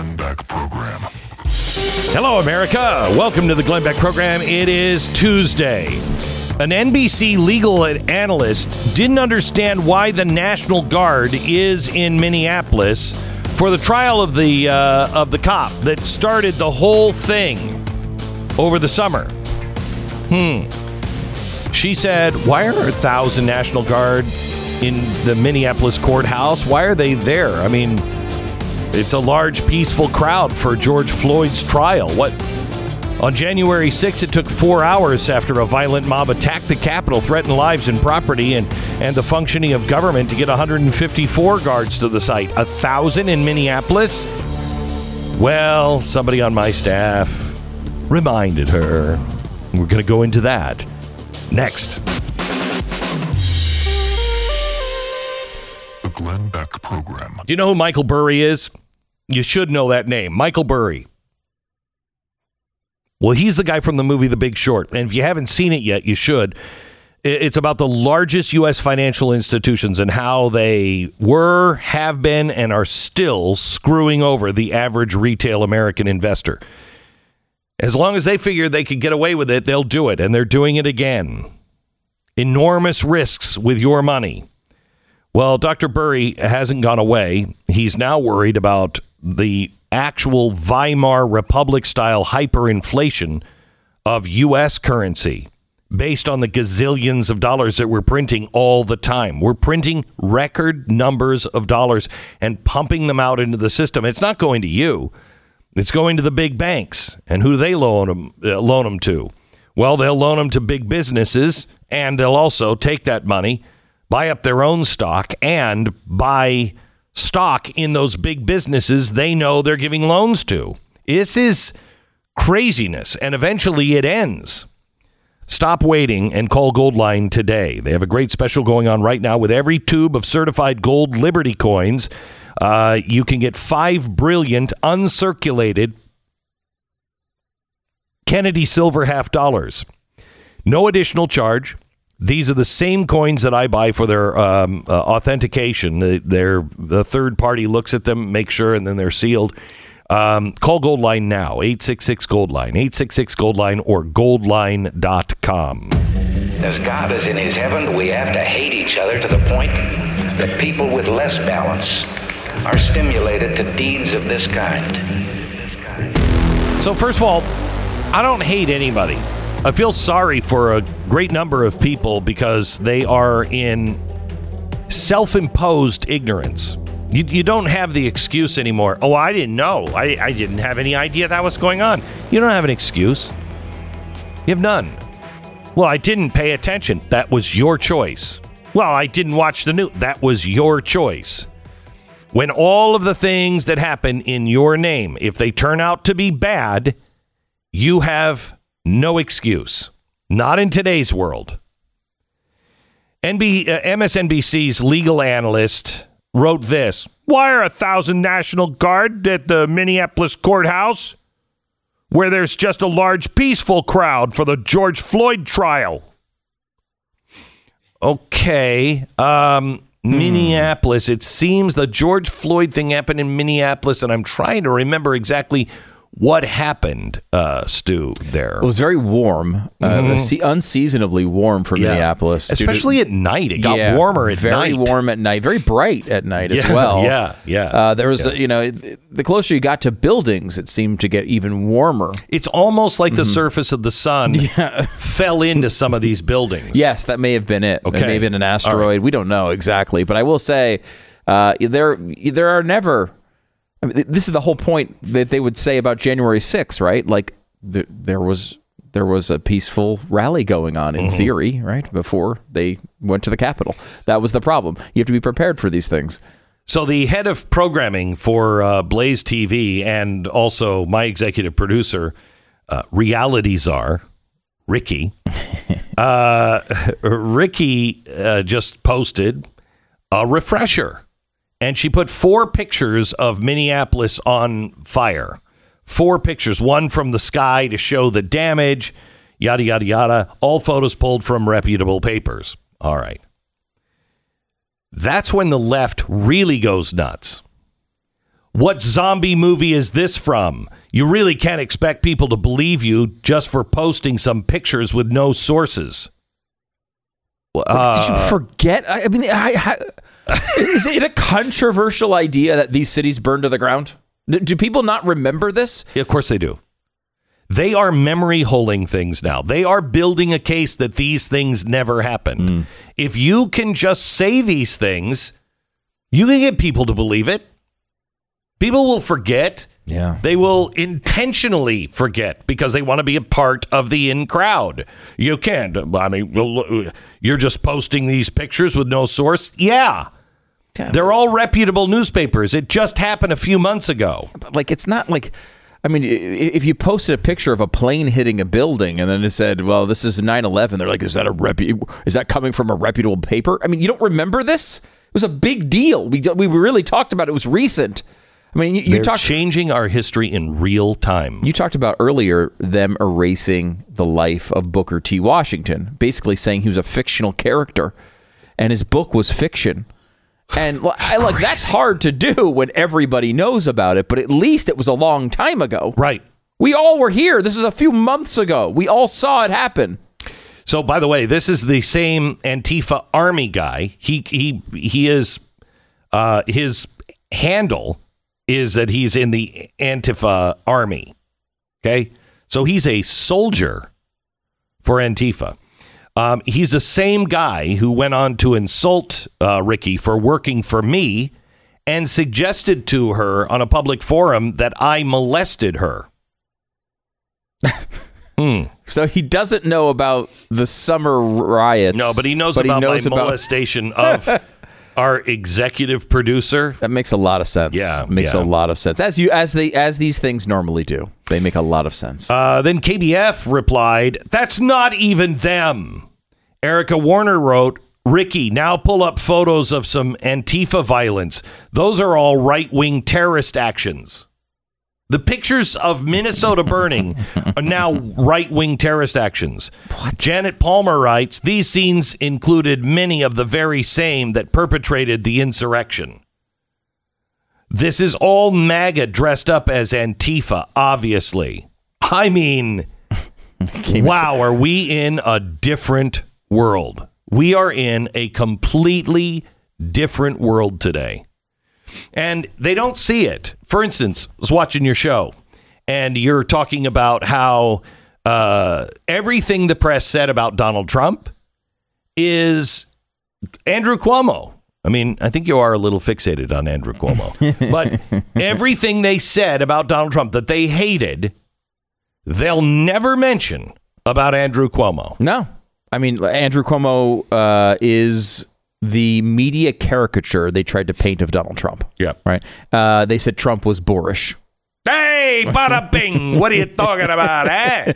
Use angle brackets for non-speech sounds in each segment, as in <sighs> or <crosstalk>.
Glenn Beck Program. Hello, America. Welcome to the Glenn Beck program. It is Tuesday. An NBC legal analyst didn't understand why the National Guard is in Minneapolis for the trial of the uh, of the cop that started the whole thing over the summer. Hmm. She said, "Why are a thousand National Guard in the Minneapolis courthouse? Why are they there? I mean." It's a large, peaceful crowd for George Floyd's trial. What? On January 6th, it took four hours after a violent mob attacked the Capitol, threatened lives and property and, and the functioning of government to get 154 guards to the site. A thousand in Minneapolis? Well, somebody on my staff reminded her. We're going to go into that next. The Glenn Beck Program. Do you know who Michael Burry is? You should know that name, Michael Burry. Well, he's the guy from the movie The Big Short. And if you haven't seen it yet, you should. It's about the largest U.S. financial institutions and how they were, have been, and are still screwing over the average retail American investor. As long as they figure they could get away with it, they'll do it. And they're doing it again. Enormous risks with your money. Well, Dr. Burry hasn't gone away. He's now worried about the actual Weimar Republic style hyperinflation of U.S. currency based on the gazillions of dollars that we're printing all the time. We're printing record numbers of dollars and pumping them out into the system. It's not going to you. It's going to the big banks. And who do they loan them, uh, loan them to? Well, they'll loan them to big businesses and they'll also take that money, buy up their own stock and buy stock in those big businesses they know they're giving loans to. This is craziness, and eventually it ends. Stop waiting and call Goldline today. They have a great special going on right now with every tube of certified gold Liberty coins. Uh, you can get five brilliant uncirculated Kennedy silver half dollars. No additional charge. These are the same coins that I buy for their um, uh, authentication. Their the third party looks at them, make sure, and then they're sealed. Um, call Goldline now, 866 Goldline, 866 Goldline, or goldline.com. As God is in his heaven, we have to hate each other to the point that people with less balance are stimulated to deeds of this kind. So, first of all, I don't hate anybody. I feel sorry for a great number of people because they are in self imposed ignorance. You, you don't have the excuse anymore. Oh, I didn't know. I, I didn't have any idea that was going on. You don't have an excuse. You have none. Well, I didn't pay attention. That was your choice. Well, I didn't watch the news. That was your choice. When all of the things that happen in your name, if they turn out to be bad, you have no excuse. Not in today's world. NB, uh, MSNBC's legal analyst wrote this Why are a thousand National Guard at the Minneapolis courthouse where there's just a large peaceful crowd for the George Floyd trial? Okay. Um, Minneapolis. It seems the George Floyd thing happened in Minneapolis, and I'm trying to remember exactly what happened, uh, Stu, there? It was very warm, uh, se- unseasonably warm for Mm-hmm. Yeah. Minneapolis. due to- Especially at night. It got Yeah, warmer at very night. warm at night, very bright at night as <laughs> well. yeah, yeah, Uh, there was, yeah. uh, you know, the closer you got to buildings, it seemed to get even warmer. It's almost like Mm-hmm. the surface of the sun <laughs> fell into some of these buildings. Yes, that may have been it. Okay. It may have been an asteroid. right. We don't know exactly, but I will say uh, there there are never. I mean, this is the whole point that they would say about January 6th, right? Like th- there was there was a peaceful rally going on Mm-hmm. in theory, right? Before they went to the Capitol. That was the problem. You have to be prepared for these things. So the head of programming for uh, Blaze TV and also my executive producer, uh, reality czar, Ricky. <laughs> uh, <laughs> Ricky uh, just posted a refresher, and she put four pictures of Minneapolis on fire. Four pictures, one from the sky to show the damage, yada yada yada. All photos pulled from reputable papers. All right. That's when the left really goes nuts. What zombie movie is this from? You really can't expect people to believe you just for posting some pictures with no sources. Did you uh, forget? I, I mean, I, I, <laughs> is it a controversial idea that these cities burn to the ground? Do, people not remember this? Yeah, of course they do. They are memory holding things now. They are building a case that these things never happened. Hmm. If you can just say these things, you can get people to believe it. People will forget. Yeah. They will intentionally forget because they want to be a part of the in crowd. You can't. I mean, you're just posting these pictures with no source. Yeah. They're all reputable newspapers. It just happened a few months ago. like it's not like I mean, if you posted a picture of a plane hitting a building and then it said, "Well, this is 9/11," they're like, "Is that a repu- Is that coming from a reputable paper?" I mean, you don't remember this? It was a big deal. We we really talked about it. It was recent. I mean, you, you They're talked changing our history in real time. you talked about earlier them erasing the life of Booker T. Washington, basically saying he was a fictional character, and his book was fiction. And I like that's hard to do when everybody knows about it, but at least it was a long time ago. Right. We all were here. This is a few months ago. We all saw it happen. So, by the way, this is the same Antifa Army guy. He he he is uh, his handle is that he's in the Antifa Army. Okay, so he's a soldier for Antifa. Um, he's the same guy who went on to insult uh, Ricky for working for me and suggested to her on a public forum that I molested her. <laughs> So he doesn't know about the summer riots. No, but he knows about my molestation of <laughs> our executive producer. That makes a lot of sense. Yeah, makes yeah. a lot of sense. As you as they as these things normally do, they make a lot of sense. Uh, then KBF replied, "That's not even them." Erica Warner wrote, "Ricky, now pull up photos of some Antifa violence. Those are all right-wing terrorist actions." The pictures of Minnesota burning are now right wing terrorist actions. Janet Palmer writes These scenes included many of the very same that perpetrated the insurrection. This is all MAGA dressed up as Antifa, obviously. I mean, <laughs> wow, are we in a different world? We are in a completely different world today and they don't see it. For instance, I was watching your show, and you're talking about how uh, everything the press said about Donald Trump is Andrew Cuomo. I mean, I think you are a little fixated on Andrew Cuomo, <laughs> but everything they said about Donald Trump that they hated, they'll never mention about Andrew Cuomo. no, I mean Andrew Cuomo uh, is the media caricature they tried to paint of Donald Trump. Yeah. Right. Uh, they said Trump was boorish. Hey, bada bing. What are you talking about, eh?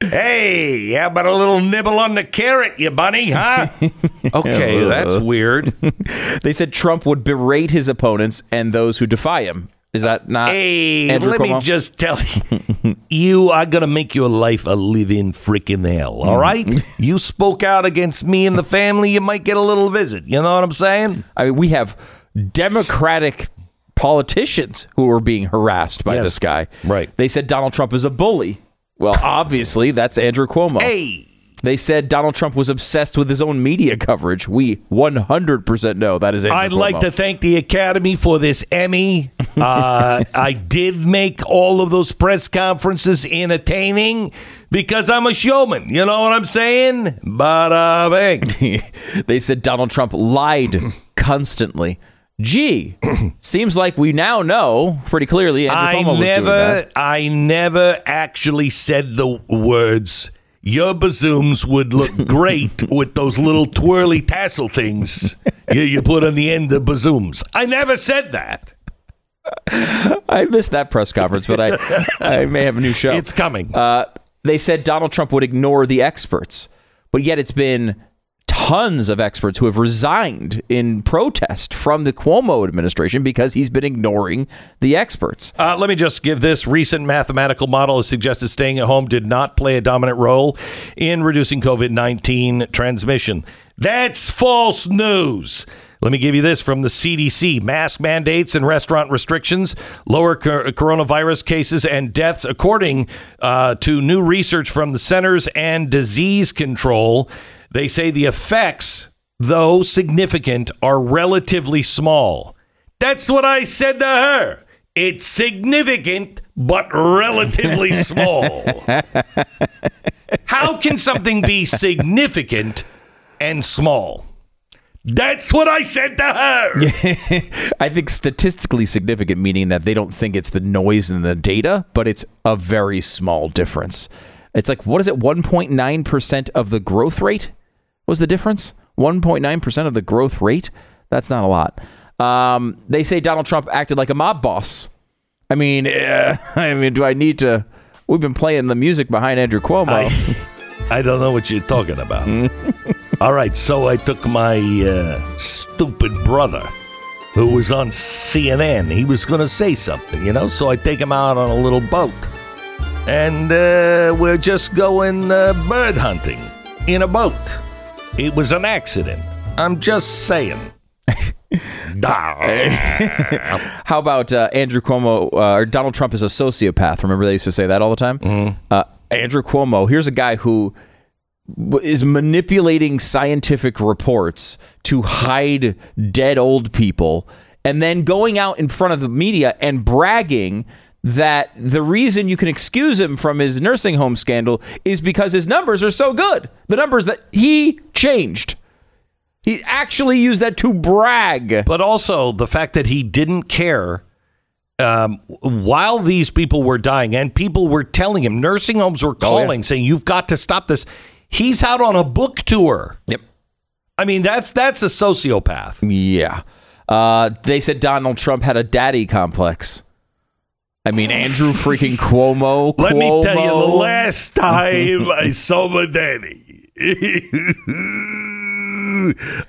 Hey, how about a little nibble on the carrot, you bunny, huh? <laughs> Okay, that's weird. <laughs> They said Trump would berate his opponents and those who defy him. Is that not Hey, Andrew let me just tell you, you are going to make your life a living freaking hell, all mm. right? you spoke out against me and the family, you might get a little visit. You know what I'm saying? I mean, we have Democratic politicians who are being harassed by Yes. this guy. Right. They said Donald Trump is a bully. Well, obviously, that's Andrew Cuomo. Hey, They said Donald Trump was obsessed with his own media coverage. We 100% know that is Andrew I'd Cuomo. like to thank the Academy for this Emmy. Uh, <laughs> I did make all of those press conferences entertaining because I'm a showman. You know what I'm saying? But uh, bang. they said Donald Trump lied <clears throat> constantly. Gee, <clears throat> seems like we now know pretty clearly Andrew I Cuomo was doing never, that. I never actually said the words. Your bazooms would look <laughs> great with those little twirly tassel things you, you put on the end of bazooms. I never said that. I missed that press conference, but I, <laughs> I may have a new show. It's coming. Uh, they said Donald Trump would ignore the experts, but yet it's been tons of experts who have resigned in protest from the Cuomo administration because he's been ignoring the experts. Uh, let me just give this recent mathematical model has suggested staying at home did not play a dominant role in reducing COVID 19 transmission. That's false news. Let me give you this from the CDC mask mandates and restaurant restrictions, lower cor- coronavirus cases and deaths, according uh, to new research from the Centers and Disease Control. They say the effects, though significant, are relatively small. That's what I said to her. It's significant, but relatively <laughs> small. How can something be significant and small? That's what I said to her. <laughs> I think statistically significant, meaning that they don't think it's the noise in the data, but it's a very small difference. It's like, what is it? 1.9% of the growth rate was the difference? 1.9% of the growth rate? That's not a lot. Um, they say Donald Trump acted like a mob boss. I mean, uh, <laughs> I mean, do I need to? We've been playing the music behind Andrew Cuomo. I, <laughs> I don't know what you're talking about. <laughs> All right, so I took my uh, stupid brother who was on CNN. He was going to say something, you know, so I take him out on a little boat. And uh, we're just going uh, bird hunting in a boat. It was an accident. I'm just saying. <laughs> How about uh, Andrew Cuomo uh, or Donald Trump is a sociopath? Remember they used to say that all the time. Uh, Andrew Cuomo. Here's a guy who is manipulating scientific reports to hide dead old people, and then going out in front of the media and bragging that the reason you can excuse him from his nursing home scandal is because his numbers are so good. The numbers that he changed. He actually used that to brag. But also the fact that he didn't care um, while these people were dying and people were telling him, nursing homes were calling saying, you've got to stop this. He's out on a book tour. Yep. I mean, that's that's a sociopath. Yeah. Uh, they said Donald Trump had a daddy complex. I mean, Andrew freaking Cuomo. Let me tell you, the last time I saw my daddy, <laughs>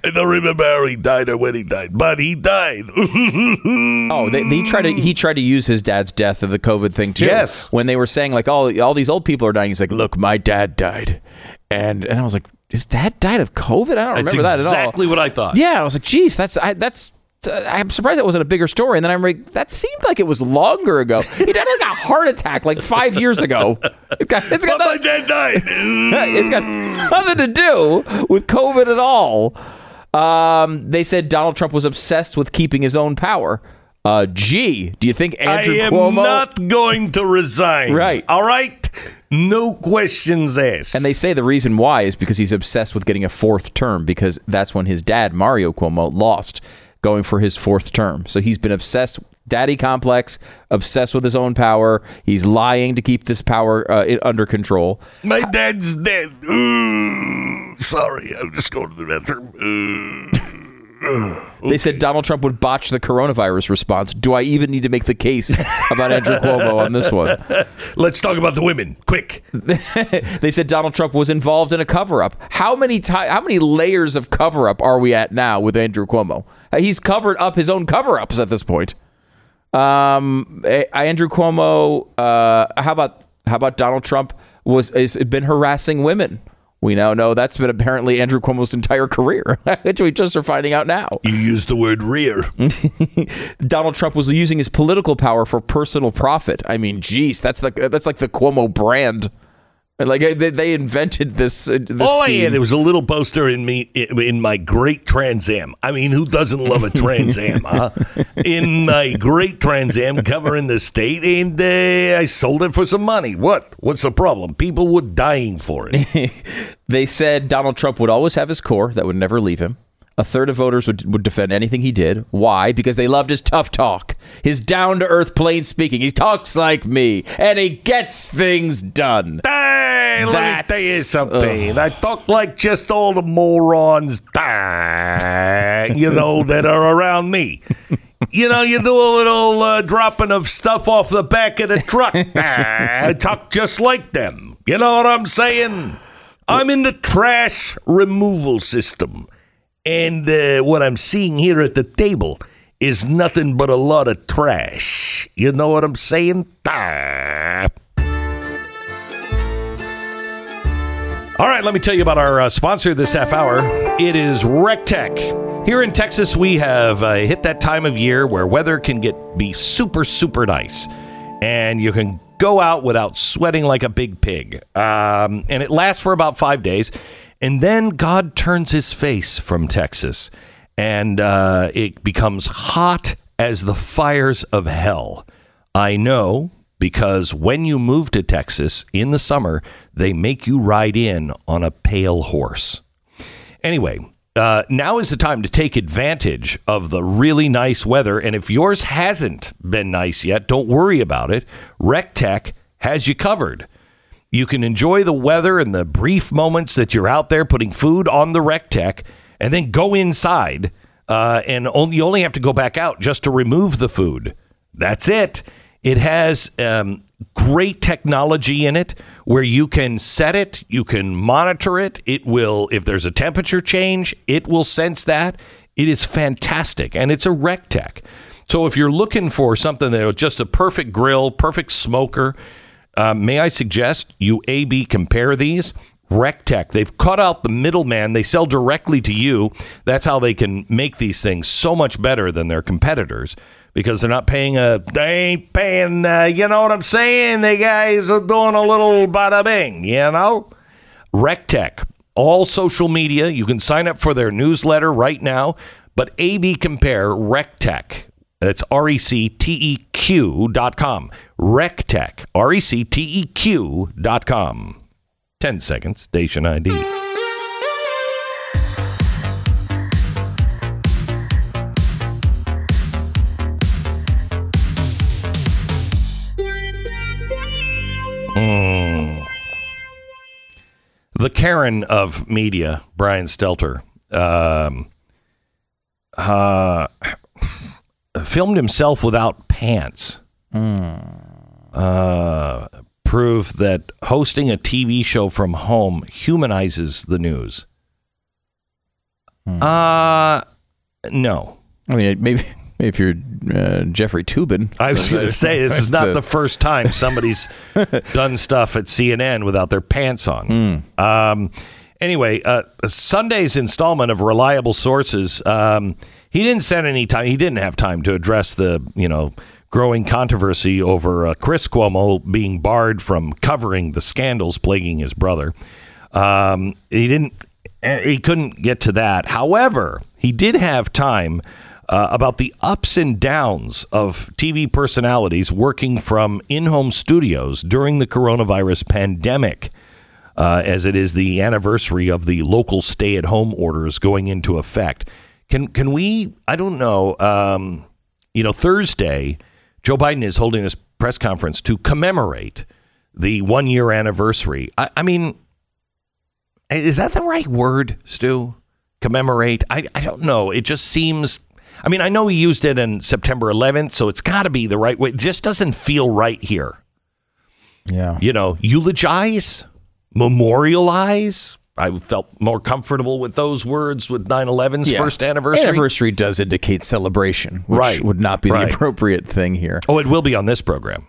I don't remember how he died or when he died, but he died. <laughs> Oh, they, they tried to. He tried to use his dad's death of the COVID thing too. Yes. When they were saying like, all all these old people are dying, he's like, look, my dad died, and and I was like, his dad died of COVID. I don't That's remember that at all. exactly what I thought. Yeah, I was like, geez, that's I, that's. I'm surprised that wasn't a bigger story. And then I'm like, that seemed like it was longer ago. He died like a heart attack like five years ago. It's got, it's got nothing- <laughs> it's got nothing to do with COVID at all. Um, they said Donald Trump was obsessed with keeping his own power. Uh, gee, do you think Andrew I am Cuomo? not going to resign. Right. All right. No questions asked. and they say the reason why is because he's obsessed with getting a fourth term because that's when his dad Mario Cuomo lost, going for his fourth term. So he's been obsessed, daddy complex, obsessed with his own power. He's lying to keep this power uh, under control. my dad's dead. Ooh, sorry, I'm just going to the bathroom. They said Donald Trump would botch the coronavirus response. Do I even need to make the case about Andrew Cuomo on this one? <laughs> Let's talk about the women, quick. <laughs> They said Donald Trump was involved in a cover-up. How many ti- How many layers of cover-up are we at now with Andrew Cuomo? Uh, He's covered up his own cover-ups at this point. Um, Andrew Cuomo. Uh, how about how about Donald Trump was has been harassing women? We now know that's been apparently Andrew Cuomo's entire career, <laughs> which we just are finding out now. You used the word rear. <laughs> Donald Trump was using his political power for personal profit. I mean, geez, that's like that's like the Cuomo brand. And like they, they invented this. Uh, this I scheme. had it was a little poster in me in my great Trans Am. I mean, who doesn't love a Trans <laughs> Am? Huh? In my great Trans Am covering the state, and uh, I sold it for some money. What? What's the problem? People were dying for it. <laughs> They said Donald Trump would always have his core that would never leave him. A third of voters would, would defend anything he did. Why? Because they loved his tough talk, his down to earth, plain speaking. He talks like me, and he gets things done. Hey, let me tell you something. I talk like just all the morons, you know, <laughs> that are around me. You know, you do a little uh, dropping of stuff off the back of the truck. <laughs> Ah, I talk just like them. You know what I'm saying? I'm in the trash removal system. And uh, what I'm seeing here at the table is nothing but a lot of trash. You know what I'm saying? Ah. All right, let me tell you about our uh, sponsor this half hour. It is RecTeq. Here in Texas, we have uh, hit that time of year where weather can get be super, super nice, and you can go out without sweating like a big pig. Um, and it lasts for about five days, and then God turns His face from Texas, and uh, it becomes hot as the fires of hell. I know because when you move to Texas in the summer, they make you ride in on a pale horse. Anyway, uh, now is the time to take advantage of the really nice weather. And if yours hasn't been nice yet, don't worry about it. RecTeq has you covered. You can enjoy the weather and the brief moments that you're out there putting food on the RecTeq and then go inside. Uh, and only, you only have to go back out just to remove the food. That's it. It has um, great technology in it where you can set it, you can monitor it. It will, if there's a temperature change, it will sense that. It is fantastic, and it's a RecTeq. So if you're looking for something that just a perfect grill, perfect smoker, uh, may I suggest you A/B compare these? RecTeq. They've cut out the middleman. They sell directly to you. That's how they can make these things so much better than their competitors because they're not paying a. They ain't paying. Uh, you know what I'm saying? The guys are doing a little bada bing. You know, RecTeq. All social media. You can sign up for their newsletter right now. But AB compare RecTeq. That's R E C T E Q dot com. RecTeq. R E C T E Q dot com. 10 seconds, station ID. Mm. The Karen of media, Brian Stelter, um, uh, filmed himself without pants. Uh, prove that hosting a TV show from home humanizes the news? Uh no. I mean, maybe, if you're uh, Jeffrey Toobin. I was going <laughs> to say this is not the first time somebody's <laughs> done stuff at CNN without their pants on. Um, anyway, uh, Sunday's installment of Reliable Sources. Um, he didn't spend any time. He didn't have time to address the you know growing controversy over uh, Chris Cuomo being barred from covering the scandals plaguing his brother. Um, he didn't. eh, He couldn't get to that. However, he did have time uh, about the ups and downs of TV personalities working from in-home studios during the coronavirus pandemic. Uh, as it is the anniversary of the local stay-at-home orders going into effect, can can we? I don't know. Um, you know, Thursday, Joe Biden is holding this press conference to commemorate the one-year anniversary. I, I mean, is that the right word, Stu? Commemorate? I, I don't know. It just seems. I mean, I know he used it in September 11th, so it's got to be the right way. It just doesn't feel right here. Yeah. You know, eulogize, memorialize. I felt more comfortable with those words with 9 11's Yeah. first anniversary. Anniversary does indicate celebration, which Right. would not be Right. the appropriate thing here. Oh, it will be on this program.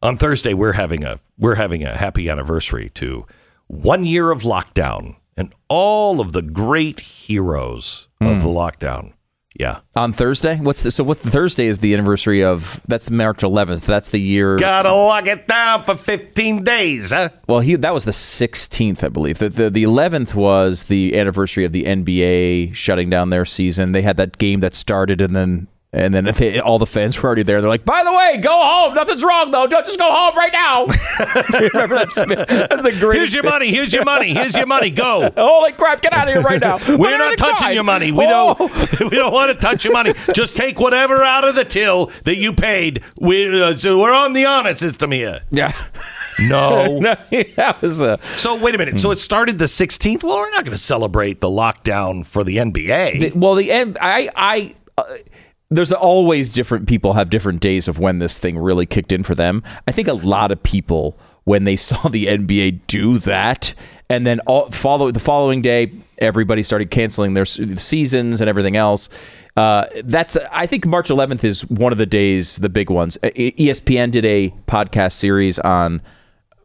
On Thursday, we're having a we're having a happy anniversary to one year of lockdown and all of the great heroes of hmm. the lockdown. Yeah. On Thursday, what's the, so? What Thursday is the anniversary of? That's March 11th. That's the year. Gotta lock it down for 15 days, huh? Well, he that was the 16th, I believe. The, the the 11th was the anniversary of the NBA shutting down their season. They had that game that started and then and then they, all the fans were already there. They're like, "By the way, go home. Nothing's wrong though. Don't just go home right now." <laughs> Remember that? That's the greatest. Here's your money. Here's your money. Here's your money. Go. <laughs> Holy crap! Get out of here right now. <laughs> We're not touching your money. We don't. We don't want to touch your money. Just take whatever out of the till that you paid. We uh, so we're on the honor system here. Yeah. No. no, that was a. So wait a minute. So it started the 16th. Well, we're not going to celebrate the lockdown for the NBA. The- well, the end. I. I. Uh, there's always different people have different days of when this thing really kicked in for them. I think a lot of people when they <laughs> saw the NBA do that, and then all, follow the following day, everybody started canceling their seasons and everything else. Uh, that's I think March 11th is one of the days, the big ones. ESPN did a podcast series on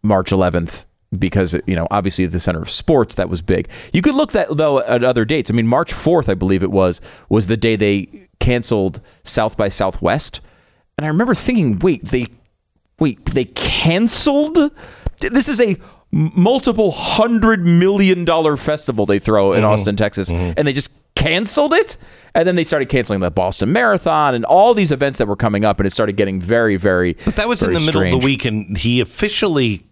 March 11th because you know obviously at the center of sports that was big. You could look that though at other dates. I mean, March fourth, I believe it was, was the day they canceled South by Southwest, and I remember thinking, wait, they wait they canceled. This is a multiple hundred million dollar festival they throw in mm-hmm. Austin, Texas, mm-hmm. and they just canceled it. And then they started canceling the Boston Marathon and all these events that were coming up, and it started getting very, very. But that was in the middle of the week, and he officially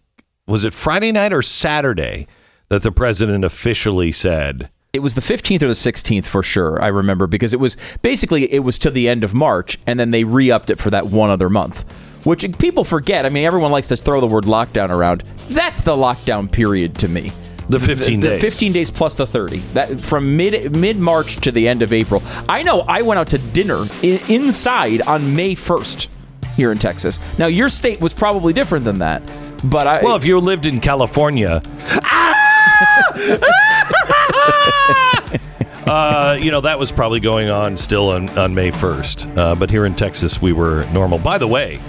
was it Friday night or Saturday that the president officially said It was the 15th or the 16th for sure. I remember because it was basically it was to the end of March, and then they re-upped it for that one other month. Which people forget. I mean, everyone likes to throw the word lockdown around. That's the lockdown period to me. The 15 the, days. 15 days plus the 30. That from mid mid March to the end of April. I know I went out to dinner I- inside on May 1st here in Texas. Now your state was probably different than that, but I Well, if you lived in California, ah! <laughs> uh, you know that was probably going on still on, on May first. Uh, but here in Texas, we were normal. By the way,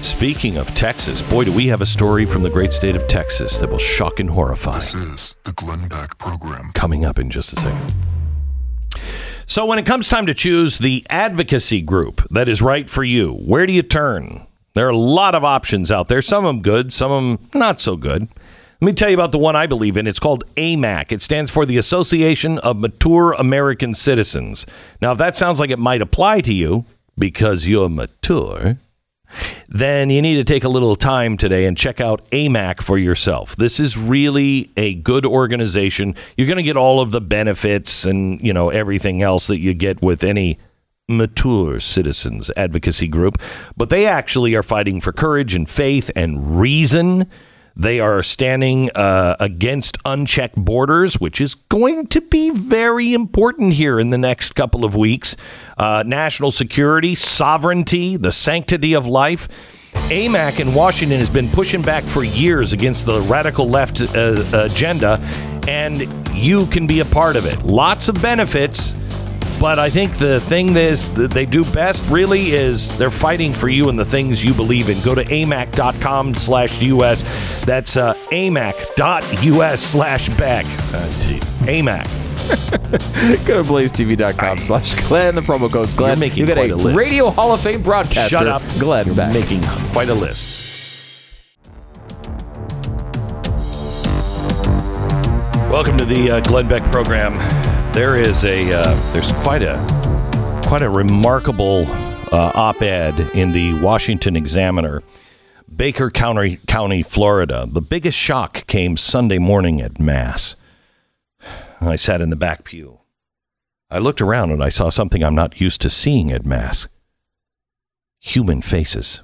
speaking of Texas, boy, do we have a story from the great state of Texas that will shock and horrify. This is the Glenn Beck Program. coming up in just a second. So, when it comes time to choose the advocacy group that is right for you, where do you turn? There are a lot of options out there. Some of them good, some of them not so good. Let me tell you about the one I believe in. It's called AMAC. It stands for the Association of Mature American Citizens. Now, if that sounds like it might apply to you because you're mature, then you need to take a little time today and check out AMAC for yourself. This is really a good organization. You're going to get all of the benefits and, you know, everything else that you get with any mature citizens advocacy group, but they actually are fighting for courage and faith and reason. They are standing uh, against unchecked borders, which is going to be very important here in the next couple of weeks. Uh, national security, sovereignty, the sanctity of life. AMAC in Washington has been pushing back for years against the radical left uh, agenda, and you can be a part of it. Lots of benefits. But I think the thing that, is, that they do best really is they're fighting for you and the things you believe in. Go to amac.com slash US. That's uh, amac.us slash Beck. Uh, jeez. AMAC. <laughs> Go to blazetv.com slash Glenn. The promo code's Glenn. You're making you get quite a, a list. Radio Hall of Fame broadcaster. Shut up. Glenn You're making quite a list. Welcome to the uh, Glenn Beck program. There is a uh, there's quite a quite a remarkable uh, op-ed in the Washington Examiner, Baker County, County, Florida. The biggest shock came Sunday morning at mass. I sat in the back pew. I looked around and I saw something I'm not used to seeing at mass. Human faces.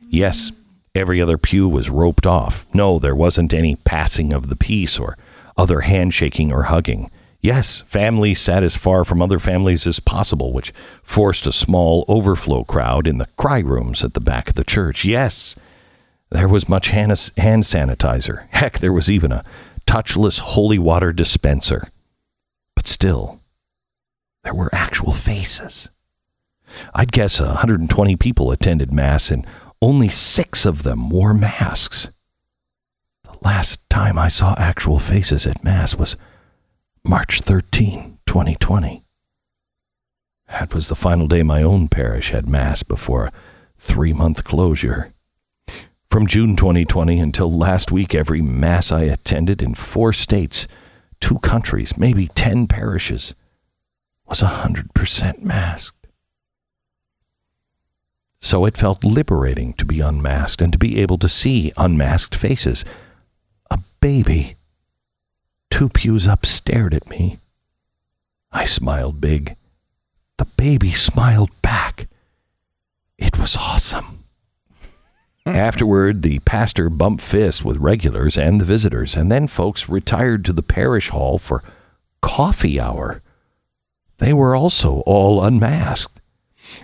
Yes, every other pew was roped off. No, there wasn't any passing of the peace or other handshaking or hugging. Yes, families sat as far from other families as possible, which forced a small overflow crowd in the cry rooms at the back of the church. Yes, there was much hand, sanitizer. Heck, there was even a touchless holy water dispenser. But still, there were actual faces. I'd guess 120 people attended Mass, and only six of them wore masks. The last time I saw actual faces at Mass was March 13, 2020. That was the final day my own parish had Mass before a three month closure. From June 2020 until last week, every Mass I attended in four states, two countries, maybe 10 parishes, was 100% masked. So it felt liberating to be unmasked and to be able to see unmasked faces. A baby. Two pews up stared at me. I smiled big. The baby smiled back. It was awesome. <laughs> Afterward, the pastor bumped fists with regulars and the visitors, and then folks retired to the parish hall for coffee hour. They were also all unmasked.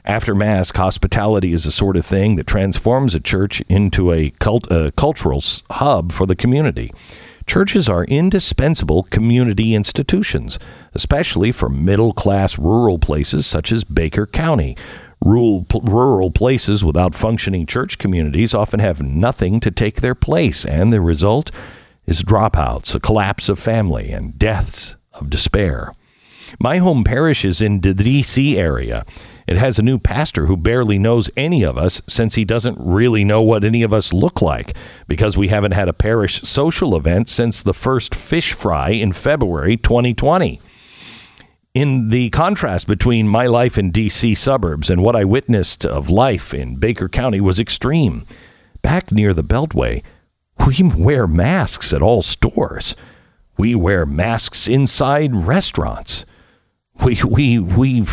After Mass, hospitality is the sort of thing that transforms a church into a, cult, a cultural hub for the community. Churches are indispensable community institutions, especially for middle class rural places such as Baker County. Rural, rural places without functioning church communities often have nothing to take their place, and the result is dropouts, a collapse of family, and deaths of despair. My home parish is in the D.C. area. It has a new pastor who barely knows any of us since he doesn't really know what any of us look like because we haven't had a parish social event since the first fish fry in February 2020 in the contrast between my life in DC suburbs and what I witnessed of life in Baker County was extreme. Back near the Beltway, we <laughs> wear masks at all stores. We wear masks inside restaurants. We we we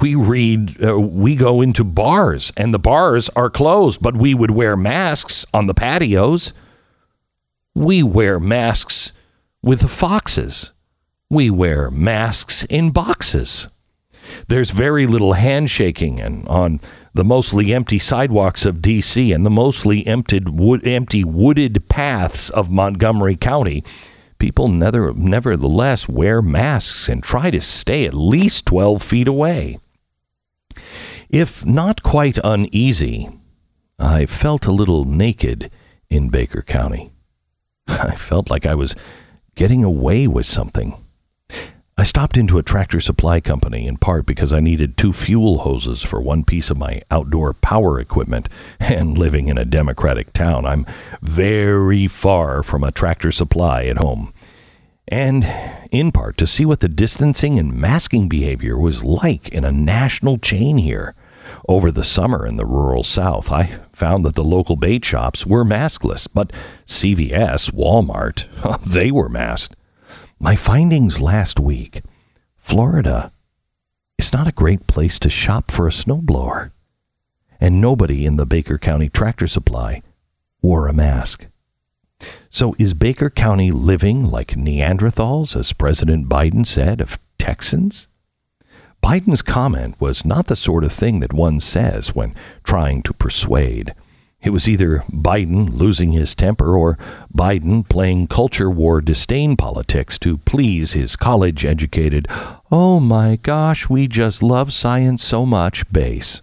we read uh, we go into bars and the bars are closed, but we would wear masks on the patios. We wear masks with the foxes we wear masks in boxes. There's very little handshaking and on the mostly empty sidewalks of D.C. and the mostly emptied wood, empty wooded paths of Montgomery County. People never, nevertheless wear masks and try to stay at least 12 feet away. If not quite uneasy, I felt a little naked in Baker County. <laughs> I felt like I was getting away with something. I stopped into a tractor supply company in part because I needed two fuel hoses for one piece of my outdoor power equipment. <laughs> And living in a Democratic town, I'm very far from a tractor supply at home. And in part to see what the distancing and masking behavior was like in a national chain here. Over the summer in the rural South, I found that the local bait shops were maskless, but CVS, Walmart, <laughs> they were masked. My findings last week Florida is not a great place to shop for a snowblower. And nobody in the Baker County tractor supply wore a mask. So is Baker County living like Neanderthals, as President Biden said of Texans? Biden's comment was not the sort of thing that one says when trying to persuade. It was either Biden losing his temper or Biden playing culture war disdain politics to please his college educated, oh my gosh, we just love science so much base.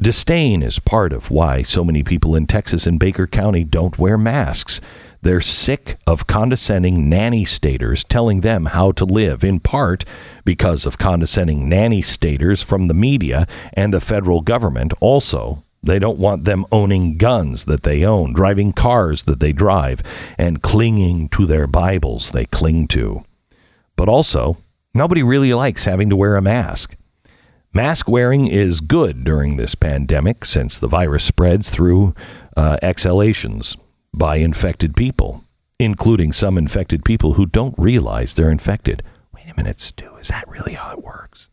Disdain is part of why so many people in Texas and Baker County don't wear masks. They're sick of condescending nanny staters telling them how to live, in part because of condescending nanny staters from the media and the federal government also they don't want them owning guns that they own, driving cars that they drive, and clinging to their Bibles they cling to. But also, nobody really likes having to wear a mask. Mask wearing is good during this pandemic since the virus spreads through uh, exhalations by infected people, including some infected people who don't realize they're infected. Wait a minute, Stu, is that really how it works?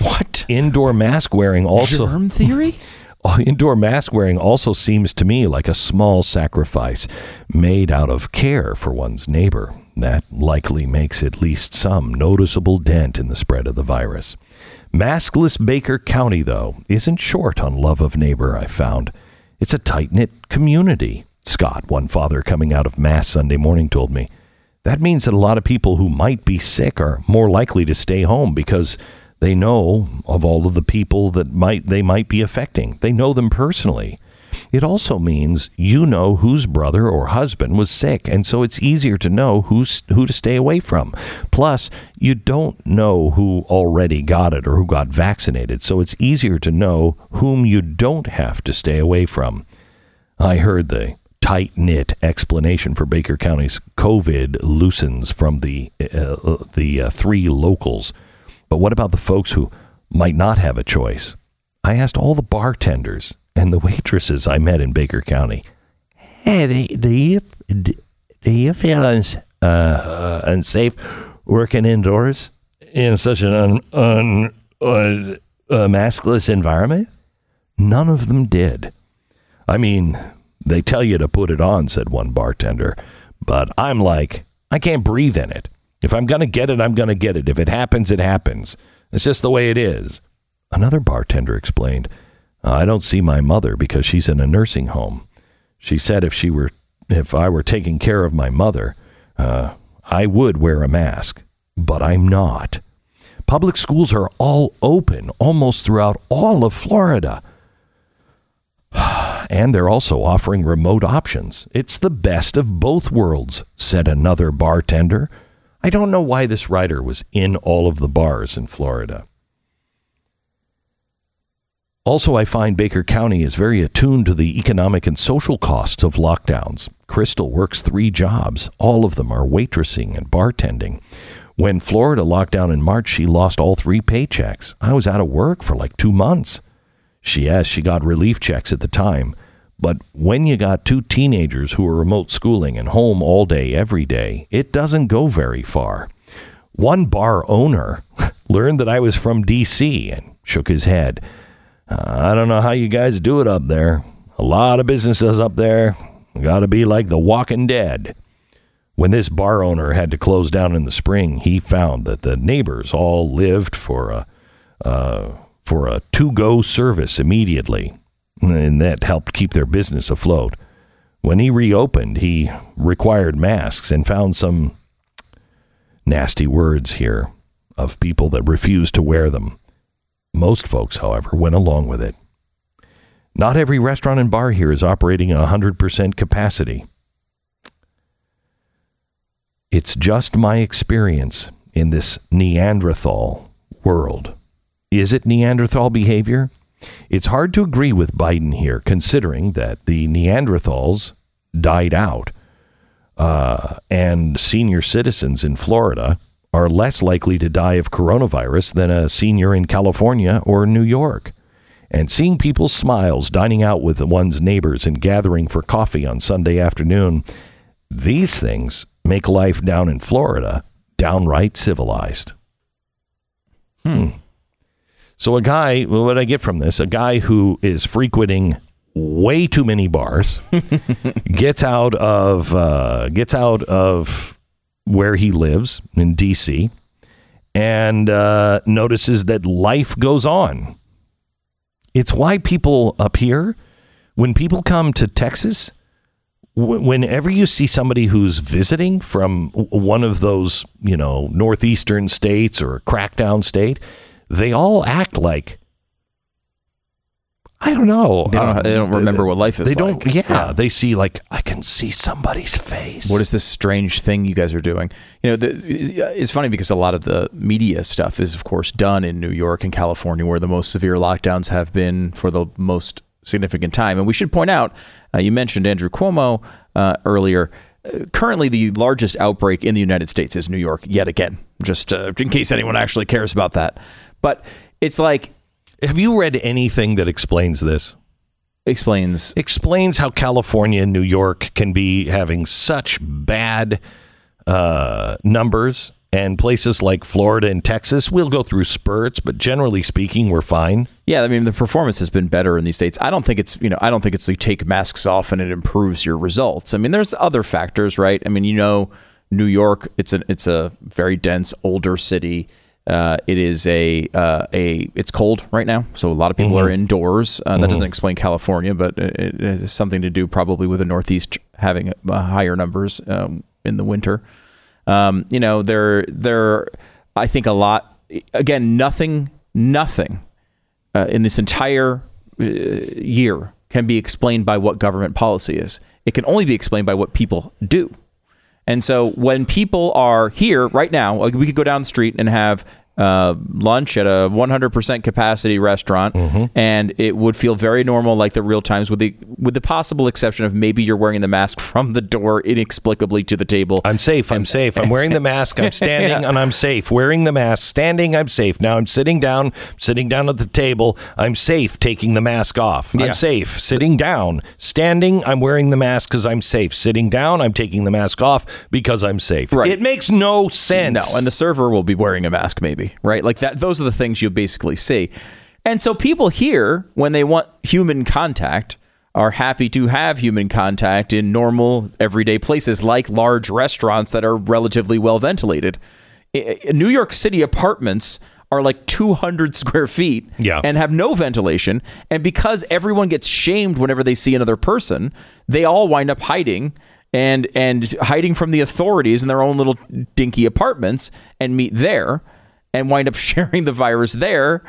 What? Indoor mask wearing <laughs> also. Germ theory? <laughs> <laughs> Indoor mask wearing also seems to me like a small sacrifice made out of care for one's neighbor. That likely makes at least some noticeable dent in the spread of the virus. Maskless Baker County, though, isn't short on love of neighbor, I found. It's a tight knit community. Scott, one father coming out of Mass Sunday morning, told me. That means that a lot of people who might be sick are more likely to stay home because they know of all of the people that might they might be affecting. They know them personally. It also means you know whose brother or husband was sick, and so it's easier to know who's who to stay away from. Plus, you don't know who already got it or who got vaccinated, so it's easier to know whom you don't have to stay away from. I heard the tight knit explanation for Baker County's COVID loosens from the uh, uh the uh, three locals. But what about the folks who might not have a choice? I asked all the bartenders and the waitresses I met in Baker County, hey, do you, do you feel uns, uh, unsafe working indoors in such an un, un, uh, uh, maskless environment? None of them did. I mean, they tell you to put it on, said one bartender, but I'm like, I can't breathe in it. If I'm going to get it, I'm going to get it. If it happens, it happens. It's just the way it is. Another bartender explained, I don't see my mother because she's in a nursing home. She said if she were if I were taking care of my mother, uh, I would wear a mask, but I'm not. Public schools are all open almost throughout all of Florida. <sighs> And they're also offering remote options. It's the best of both worlds, said another bartender. I don't know why this writer was in all of the bars in Florida. Also, I find Baker County is very attuned to the economic and social costs of lockdowns. Crystal works three jobs. All of them are waitressing and bartending. When Florida locked down in March, she lost all three paychecks. I was out of work for like two months. She yes, she got relief checks at the time. But when you got two teenagers who are remote schooling and home all day, every day, it doesn't go very far. One bar owner <laughs> learned that I was from D.C. and shook his head. I don't know how you guys do it up there. A lot of businesses up there got to be like the walking dead. When this bar owner had to close down in the spring, he found that the neighbors all lived for a uh, for a to-go service immediately, and that helped keep their business afloat. When he reopened, he required masks and found some nasty words here of people that refused to wear them. Most folks, however, went along with it. Not every restaurant and bar here is operating at 100% capacity. It's just my experience in this Neanderthal world. Is it Neanderthal behavior? It's hard to agree with Biden here, considering that the Neanderthals died out uh, and senior citizens in Florida are less likely to die of coronavirus than a senior in California or New York. And seeing people's smiles dining out with one's neighbors and gathering for coffee on Sunday afternoon, these things make life down in Florida downright civilized. Hmm. So, a guy, well, what I get from this, a guy who is frequenting way too many bars, <laughs> gets out of uh, gets out of where he lives in D.C. and uh, notices that life goes on. It's why people up here, when people come to Texas, wh- whenever you see somebody who's visiting from one of those, you know, northeastern states or a crackdown state, they all act like I don't know. They don't, um, they don't remember what life is They like. don't. Yeah, they see like I can see somebody's face. What is this strange thing you guys are doing? You know, the, it's funny because a lot of the media stuff is, of course, done in New York and California, where the most severe lockdowns have been for the most significant time. And we should point out, uh, you mentioned Andrew Cuomo uh, earlier. Uh, currently, the largest outbreak in the United States is New York, yet again, just uh, in case anyone actually cares about that. But it's like, Have you read anything that explains this? explains Explains how California and New York can be having such bad uh, numbers, and places like Florida and Texas will go through spurts, but generally speaking, we're fine. Yeah, I mean the performance has been better in these states. I don't think it's you know I don't think it's you take masks off and it improves your results. I mean there's other factors, right? I mean you know New York, it's a it's a very dense older city. Uh, it is a uh, a it's cold right now, so a lot of people are indoors. Uh, that doesn't explain California, but it, it has something to do probably with the Northeast having uh, higher numbers um, in the winter. Um, you know, there there I think a lot. Again, nothing nothing uh, in this entire uh, year can be explained by what government policy is. It can only be explained by what people do. And so when people are here right now, like we could go down the street and have uh, lunch at a 100% capacity restaurant, and it would feel very normal, like the real times, with the with the possible exception of maybe you're wearing the mask <laughs> from the door inexplicably to the table. I'm safe. I'm safe. I'm wearing the mask. I'm <laughs> standing and I'm safe. Wearing the mask. Standing. I'm safe. Now I'm sitting down. Sitting down at the table. I'm safe. Taking the mask off. Yeah. I'm safe. Sitting down. Standing. I'm wearing the mask because I'm safe. Sitting down. I'm taking the mask off because I'm safe. Right. It makes no sense. No, and the server will be wearing a mask, maybe, right? Like that. Those are the things you basically see. And so people here, when they want human contact, are happy to have human contact in normal, everyday places like large restaurants that are relatively well ventilated. New York City apartments are like 200 <laughs> square feet Yeah. and have no ventilation. And because everyone gets shamed whenever they see another person, they all wind up hiding and and hiding from the authorities in their own little dinky apartments and meet there. And wind up <laughs> sharing the virus there.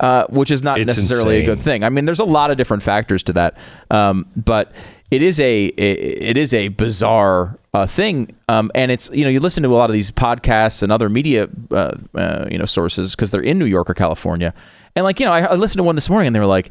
Uh, which is not It's necessarily a good thing. I mean, there's a lot of different factors to that, um, but it is a it is a bizarre uh, thing, um, and it's you know you listen to a lot of these podcasts and other media uh, uh, you know sources because they're in New York or California, and like you know I, I listened to one this morning and they were like,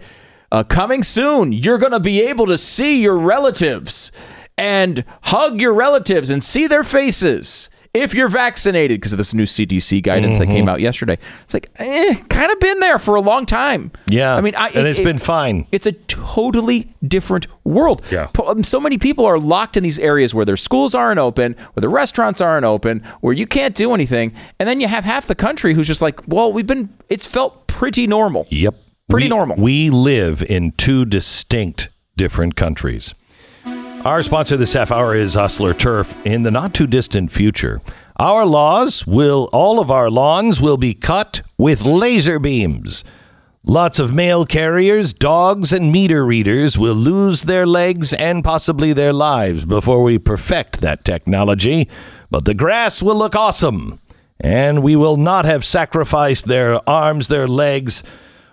uh, "Coming soon, you're gonna be able to see your relatives and hug your relatives and see their faces." If you're vaccinated, because of this new CDC guidance that Mm-hmm. came out yesterday, it's like, eh, kind of been there for a long time. Yeah. I mean, I, and it's been fine. it's a totally different world. Yeah. Um, So many people are locked in these areas where their schools aren't open, where the restaurants aren't open, where you can't do anything. And then you have half the country who's just like, well, we've been, it's felt pretty normal. Yep. Pretty We- normal. We live in two distinct different countries. Our sponsor this half hour is Hustler Turf. In the not too distant future, our laws will, all of our lawns will be cut with laser beams. Lots of mail carriers, dogs, and meter readers will lose their legs and possibly their lives before we perfect that technology. But the grass will look awesome, and we will not have sacrificed their arms, their legs,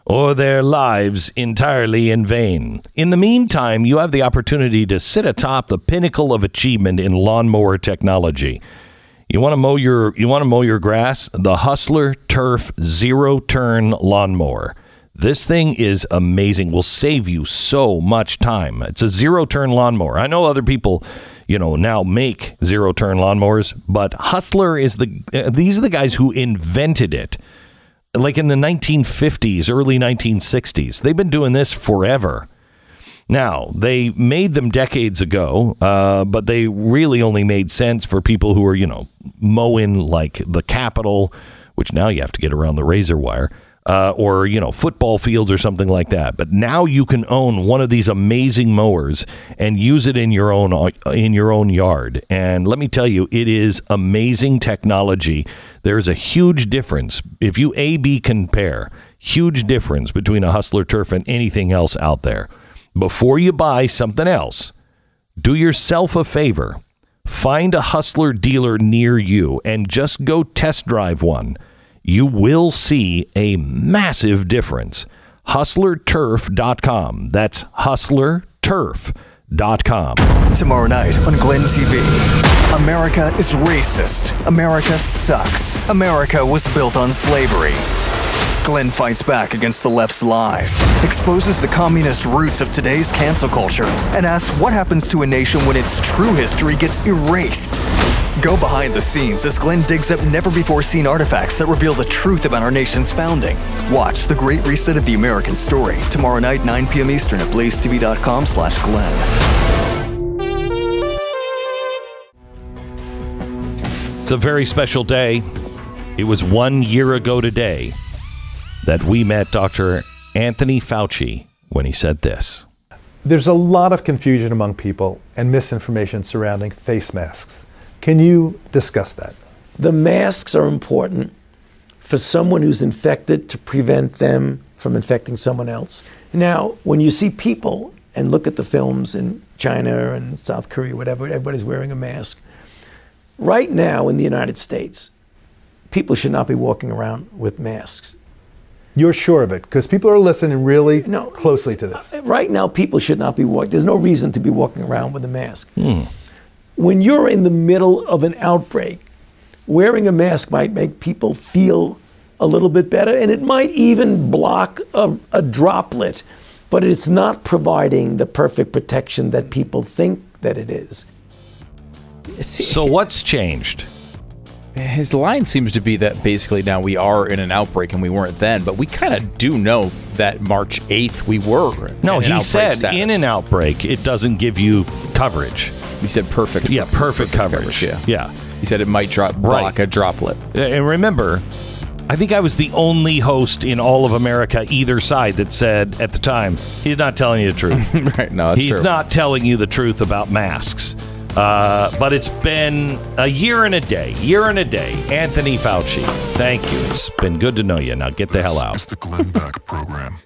or their lives entirely in vain. In the meantime, you have the opportunity to sit atop the pinnacle of achievement in lawnmower technology. You want to mow your you want to mow your grass? The Hustler Turf Zero Turn Lawnmower. This thing is amazing. Will save you so much time. It's a zero turn lawnmower. I know other people, you know, now make zero turn lawnmowers, but Hustler is the uh, these are the guys who invented it like in the 1950s, early 1960s. They've been doing this forever. Now, they made them decades ago, uh, but they really only made sense for people who are, you know, mowing like the Capitol, which now you have to get around the razor wire, uh, or, you know, football fields or something like that. But now you can own one of these amazing mowers and use it in your own in your own yard. And let me tell you, it is amazing technology. There's a huge difference if you A B compare, huge difference between a Hustler Turf and anything else out there before you buy something else, do yourself a favor. Find a hustler dealer near you and just go test drive one. You will see a massive difference. HustlerTurf.com. That's HustlerTurf.com. Tomorrow night on Glenn TV. America is racist. America sucks. America was built on slavery. Glenn fights back against the left's lies, exposes the communist roots of today's cancel culture, and asks what happens to a nation when its true history gets erased. Go behind the scenes as Glenn digs up never before seen artifacts that reveal the truth about our nation's founding. Watch The Great Reset of the American Story tomorrow night, 9 p.m. Eastern at blazetv.com slash Glenn. It's a very special day. It was one year ago today that we met Dr. Anthony Fauci when he said this. There's a lot of confusion among people and misinformation surrounding face masks. Can you discuss that? The masks are important for someone who's infected to prevent them from infecting someone else. Now, when you see people and look at the films in China and South Korea, whatever, everybody's wearing a mask. Right now in the United States, people should not be walking around with masks. You're sure of it because people are listening really No. closely to this. Uh, right now, people should not be walking. There's no reason to be walking around with a mask. Hmm. When you're in the middle of an outbreak, wearing a mask might make people feel a little bit better, and it might even block a, a droplet, but it's not providing the perfect protection that people think that it is. So, what's changed? His line seems to be that basically now we are in an outbreak and we weren't then, but we kind of do know that March 8th we were. No, in an he outbreak said status. in an outbreak, it doesn't give you coverage. He said perfect. Yeah, perfect, coverage. Yeah. Yeah. He said it might drop Right. block a droplet. And remember, I think I was the only host in all of America, either side, that said at the time, he's not telling you the truth. <laughs> right. No, that's he's true. not telling you the truth about masks. Uh, but it's been a year and a day, year and a day. Anthony Fauci, thank you. It's been good to know you. Now get the hell out. It's the Glenn Beck Program.